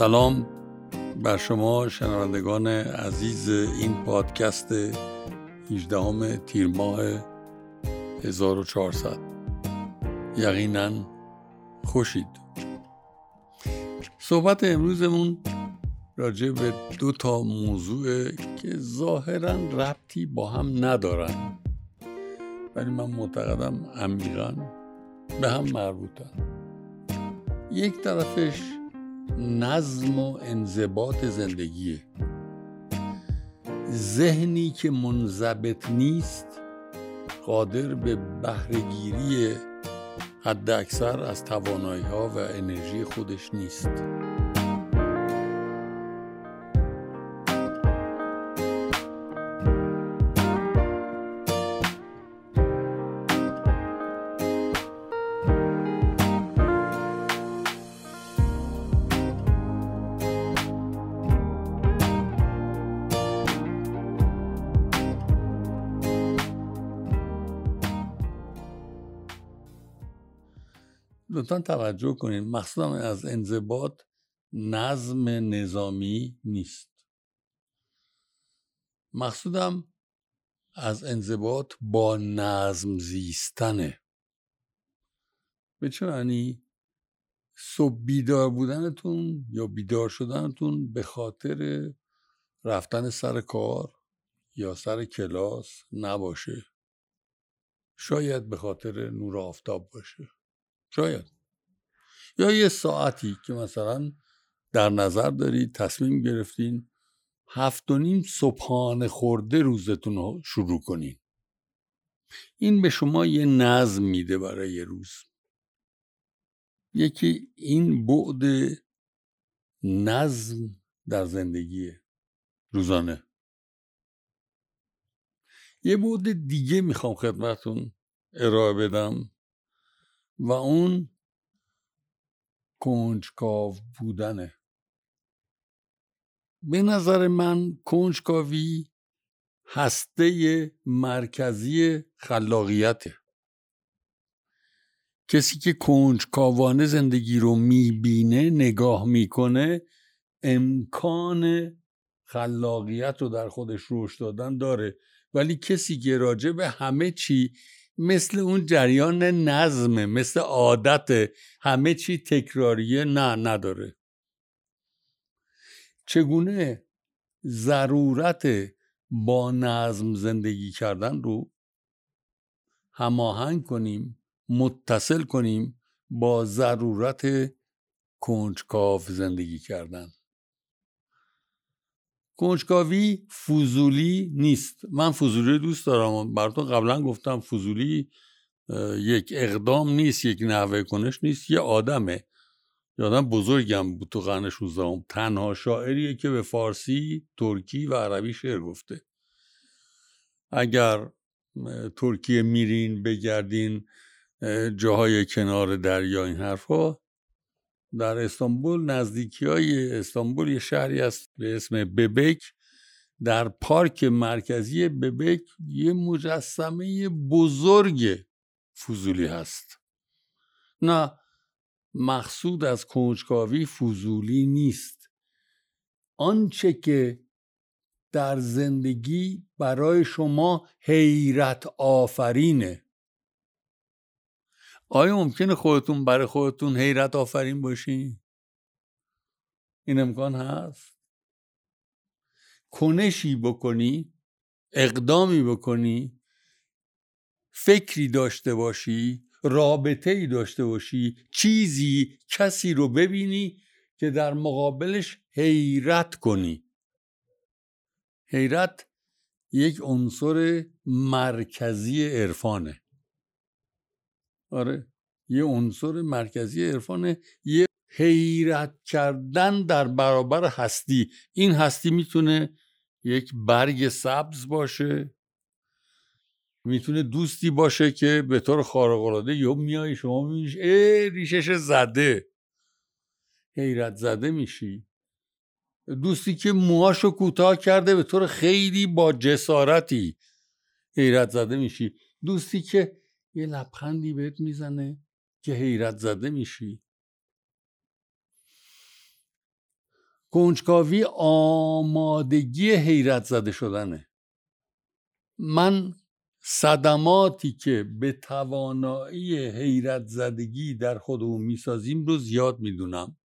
سلام بر شما شنوندگان عزیز این پادکست 18 تیر ماه 1400 یقینا خوشید. صحبت امروزمون راجع به دو تا موضوع که ظاهرا ربطی با هم ندارن ولی من معتقدم عمیقا به هم مربوطن. یک طرفش نظم و انضباط زندگیه. ذهنی که منضبط نیست قادر به بهرهگیری حد اکثر از توانایی ها و انرژی خودش نیست. لطفا توجه کنید مقصودم از انضباط نظم نظامی نیست. مقصودم از انضباط با نظم زیستنه. به چه معنی؟ صبح بیدار بودنتون یا بیدار شدنتون به خاطر رفتن سر کار یا سر کلاس نباشه. شاید به خاطر نور آفتاب باشه. شاید. یا یه ساعتی که مثلا در نظر دارید تصمیم گرفتین هفت و نیم صبحانه خورده روزتون رو شروع کنین. این به شما یه نظم میده برای یه روز. یکی این بعد نظم در زندگی روزانه. یه بعد دیگه می‌خوام خدمتون ارائه بدم. و اون کنجکاو بودنه. به نظر من کنجکاوی هسته مرکزی خلاقیته. کسی که کنجکاوانه زندگی رو می‌بینه نگاه می‌کنه امکان خلاقیت رو در خودش رشد دادن داره. ولی کسی که راجع به همه چی مثل اون جریان نظمه مثل عادت همه چی تکراریه. نه نداره. چگونه ضرورت با نظم زندگی کردن رو هماهنگ کنیم متصل کنیم با ضرورت کنجکاو زندگی کردن؟ کنجکاوی فضولی نیست. من فضولی دوست دارم. براتون قبلا گفتم فضولی یک اقدام نیست یک نحوه کنش نیست. یه آدمه. یه آدم بزرگم بود تو قرن 16 تنها شاعریه که به فارسی ترکی و عربی شعر گفته. اگر ترکیه میرین بگردین جاهای کنار دریا این حرفا در استانبول نزدیکی های استانبول یه شهری است به اسم ببک. در پارک مرکزی ببک یه مجسمه بزرگ فضولی هست. نه مقصود از کنجکاوی فضولی نیست. آنچه که در زندگی برای شما حیرت آفرینه آیا ممکنه خودتون برای خودتون حیرت آفرین باشین؟ این امکان هست؟ کنشی بکنی؟ اقدامی بکنی؟ فکری داشته باشی؟ رابطه ای داشته باشی؟ چیزی کسی رو ببینی که در مقابلش حیرت کنی؟ حیرت یک عنصر مرکزی عرفانه. آره. یه عنصر مرکزی عرفانه یه حیرت کردن در برابر هستی. این هستی می‌تونه یک برگ سبز باشه. می‌تونه دوستی باشه که به طور خارق‌العاده یا میای شما میبینیش ای ریشش زده. حیرت زده میشی. دوستی که موهاشو کوتاه کرده به طور خیلی با جسارتی حیرت زده میشی. دوستی که یه لبخندی بهت می‌زنه که حیرت زده میشی. کنجکاوی آمادگی حیرت زده شدنه. من صدماتی که به توانایی حیرت زدگی در خودمون می‌سازیم رو زیاد می‌دونم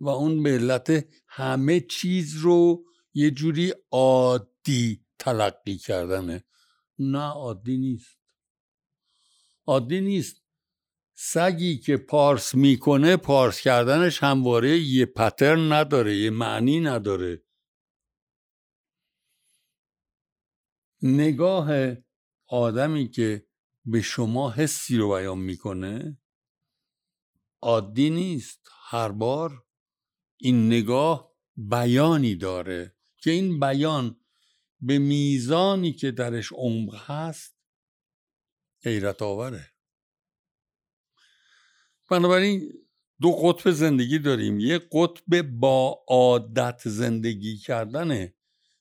و اون به علت همه چیز رو یه جوری عادی تلقی کردنه. نه عادی نیست. عادی نیست. سگی که پارس می‌کنه پارس کردنش همواره یه پترن نداره یه معنی نداره. نگاه آدمی که به شما حسی رو بیان می‌کنه عادی نیست. هر بار این نگاه بیانی داره که این بیان به میزانی که درش عمق هست حیرت آوره. بنابراین دو قطب زندگی داریم. یه قطب با عادت زندگی کردنه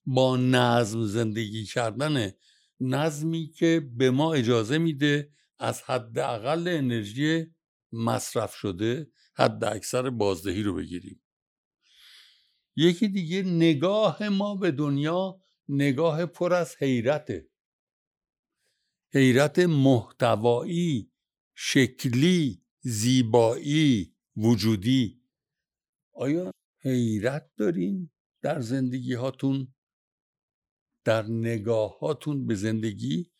با نظم زندگی کردنه. نظمی که به ما اجازه میده از حد اقل انرژی مصرف شده حد اکثر بازدهی رو بگیریم. یکی دیگه نگاه ما به دنیا نگاه پر از حیرته. حیرت محتوایی شکلی زیبایی وجودی. آیا حیرت دارین در زندگی هاتون در نگاه هاتون به زندگی؟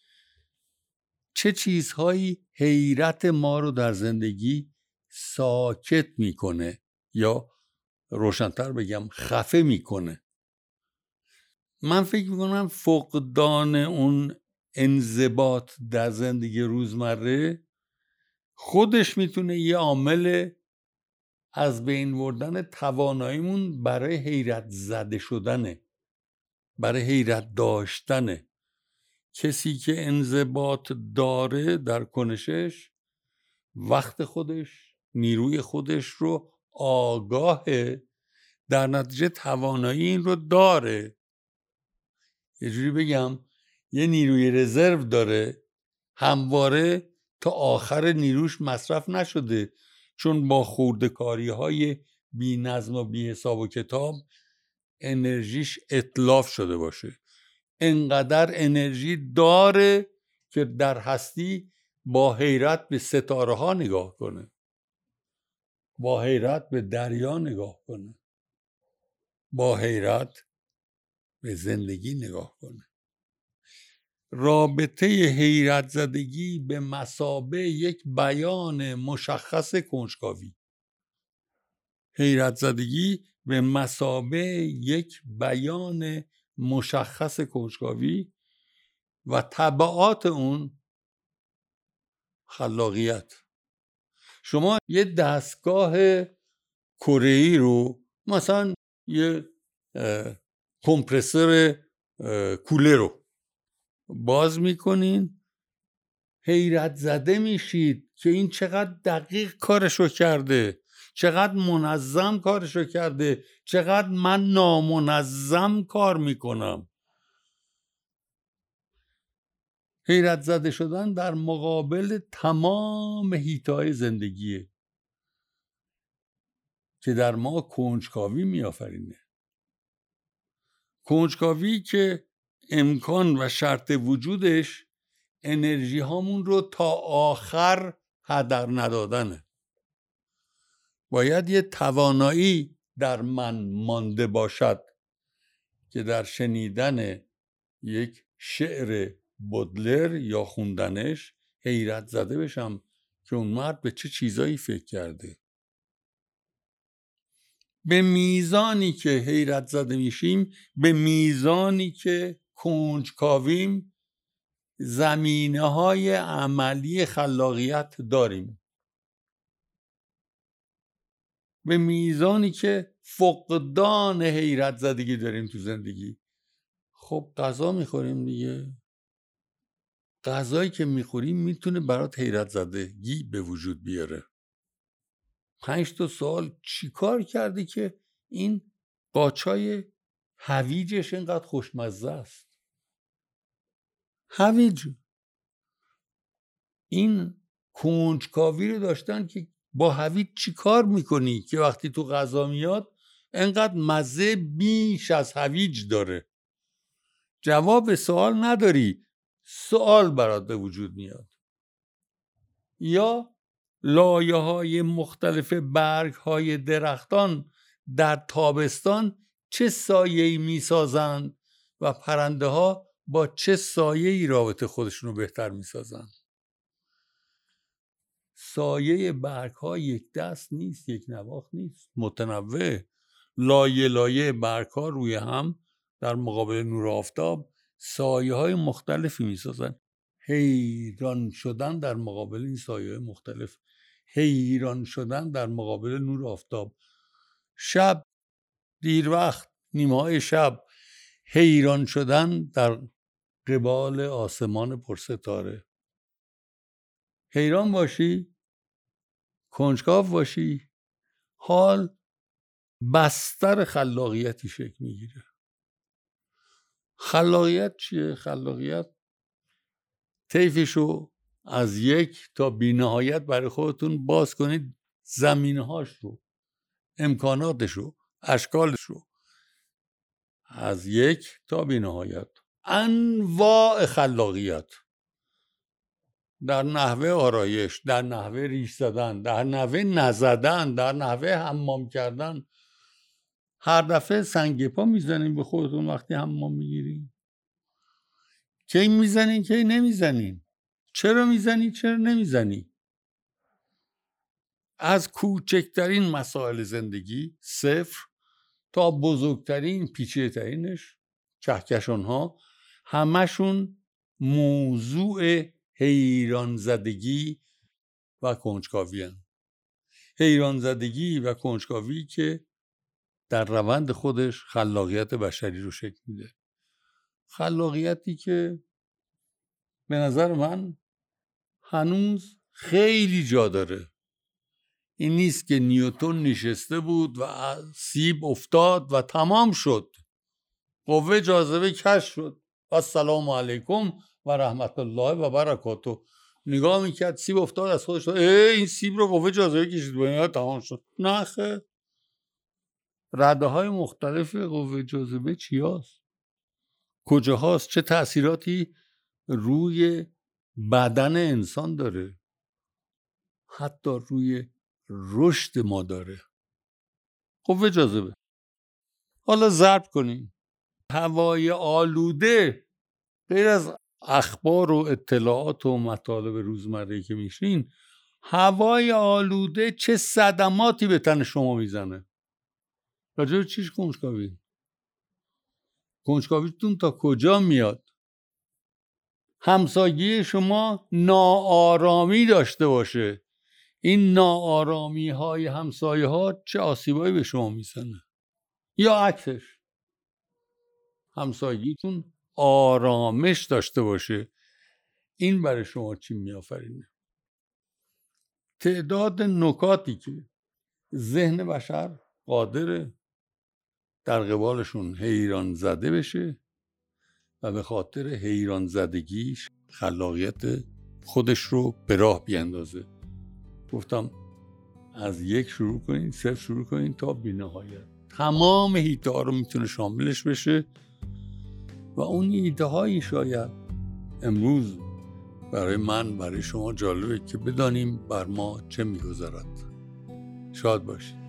چه چیزهایی حیرت ما رو در زندگی ساکت می‌کنه یا روشنتر بگم خفه می‌کنه؟ من فکر می‌کنم فقدان اون انضباط در زندگی روزمره خودش می‌تونه یه عامل از بین بردن تواناییمون برای حیرت زده شدنه برای حیرت داشتنه. کسی که انضباط داره در کنشش وقت خودش نیروی خودش رو آگاهه در نتیجه توانایی این رو داره. یه جوری بگم یه نیروی رزرو داره همواره تا آخر نیروش مصرف نشده. چون با خوردکاری های بی نظم و بی حساب و کتاب انرژیش اطلاف شده باشه. انقدر انرژی داره که در هستی با حیرت به ستاره ها نگاه کنه. با حیرت به دریا نگاه کنه. با حیرت به زندگی نگاه کنه. رابطه حیرت زدگی به مسابه یک بیان مشخص کنجکاوی. حیرت زدگی به مسابه یک بیان مشخص کنجکاوی و طبعات اون خلاقیت. شما یه دستگاه کره رو مثلا یه کمپرسور کوله رو باز می‌کنین. حیرت زده میشید که این چقدر دقیق کارشو کرده چقدر منظم کارشو کرده چقدر من نامنظم کار می‌کنم. حیرت زده شدن در مقابل تمام هیتای زندگیه که در ما کنجکاوی میآفرینه. کنجکاوی که امکان و شرط وجودش انرژی هامون رو تا آخر هدر ندادنه. باید یه توانایی در من مانده باشد که در شنیدن یک شعر بودلر یا خوندنش حیرت زده بشم که اون مرد به چه چیزایی فکر کرده. به میزانی که حیرت زده میشیم به میزانی که کنجکاویم زمینه های عملی خلاقیت داریم. به میزانی که فقدان حیرت زدگی داریم تو زندگی. خب غذا می‌خوریم دیگه. غذایی که می‌خوریم می‌تونه برات حیرت زدگی به وجود بیاره. پنج تا سال چیکار کردی که این قاچای هویجش اینقدر خوشمزه است؟ هویج این کنجکاوی رو داشتن که با هویج چی کار می‌کنی که وقتی تو غذا میاد انقدر مزه بیش از هویج داره؟ جواب سوال نداری. سوال برات به وجود میاد. یا لایه های مختلف برگ های درختان در تابستان چه سایه می سازند و پرنده ها با چه سایه ای رابطه خودشون رو بهتر می سازند سایه برگ ها یک دست نیست یک نواخت نیست. متنوع لایه لایه برگ ها روی هم در مقابل نور آفتاب سایه های مختلفی می سازند حیران شدن در مقابل این سایه مختلف. حیران شدن در مقابل نور آفتاب. شب دیر وقت نیمه شب. حیران شدن در قبال آسمان پرستاره. حیران باشی کنجکاو باشی حال بستر خلاقیتی شکل می‌گیره. خلاقیت چیه؟ خلاقیت طیفشو از یک تا بینهایت برای خودتون باز کنید زمینهاش رو امکاناتش رو اشکالش رو از یک تا بینهایت. انواع خلاقیت. در نحوه آرایش در نحوه ریش زدن در نحوه نزدن در نحوه حمام کردن. هر دفعه سنگ پا می‌زنین به خودتون وقتی حمام می‌گیرین کی می‌زنین کی نمی‌زنین چرا می‌زنی چرا نمی‌زنی. از کوچکترین مسائل زندگی صفر تا بزرگترین پیچیده ترینش کهکشان ها همشون موضوع حیران زدگی و کنجکاوی هن. حیران زدگی و کنجکاوی که در روند خودش خلاقیت بشری رو شکل میده خلاقیتی که به نظر من هنوز خیلی جا داره این نیست که نیوتون نشسته بود و سیب افتاد و تمام شد. قوه جاذبه کش شد. و سلام علیکم و رحمت الله و برکاتو نگاه می‌کرد سیب افتاد از خودش ای این سیب رو قوه جاذبه کشید و تمام شد. نه رده های مختلف قوه جاذبه چی هست؟ کجا هست؟ چه تاثیراتی روی بدن انسان داره؟ حتی روی رشد ما داره. قوه جاذبه حالا ضرب کنیم. هوای آلوده غیر از اخبار و اطلاعات و مطالب روزمره که میشین هوای آلوده چه صدماتی به تن شما می‌زنه؟ راجع چیش کنجکاوی؟ کنجکاویتون تا کجا میاد؟ همسایه شما ناآرامی داشته باشه. این ناآرامی های همسایه ها چه آسیبایی به شما می‌زنه؟ یا عکسش؟ همسایگیتون آرامش داشته باشه. این برای شما چی میآفرینه؟ تعداد نکاتی که ذهن بشر قادره در قبالشون حیران زده بشه و به خاطر حیران زدگیش خلاقیت خودش رو به راه بیاندازه. گفتم از یک شروع کنین صفر شروع کنین تا بینهایت. تمام هیته ها رو می‌تونه شاملش بشه و اون ایده هایی شاید امروز برای من برای شما جالبه که بدانیم بر ما چه میگذرد. شاد باشید.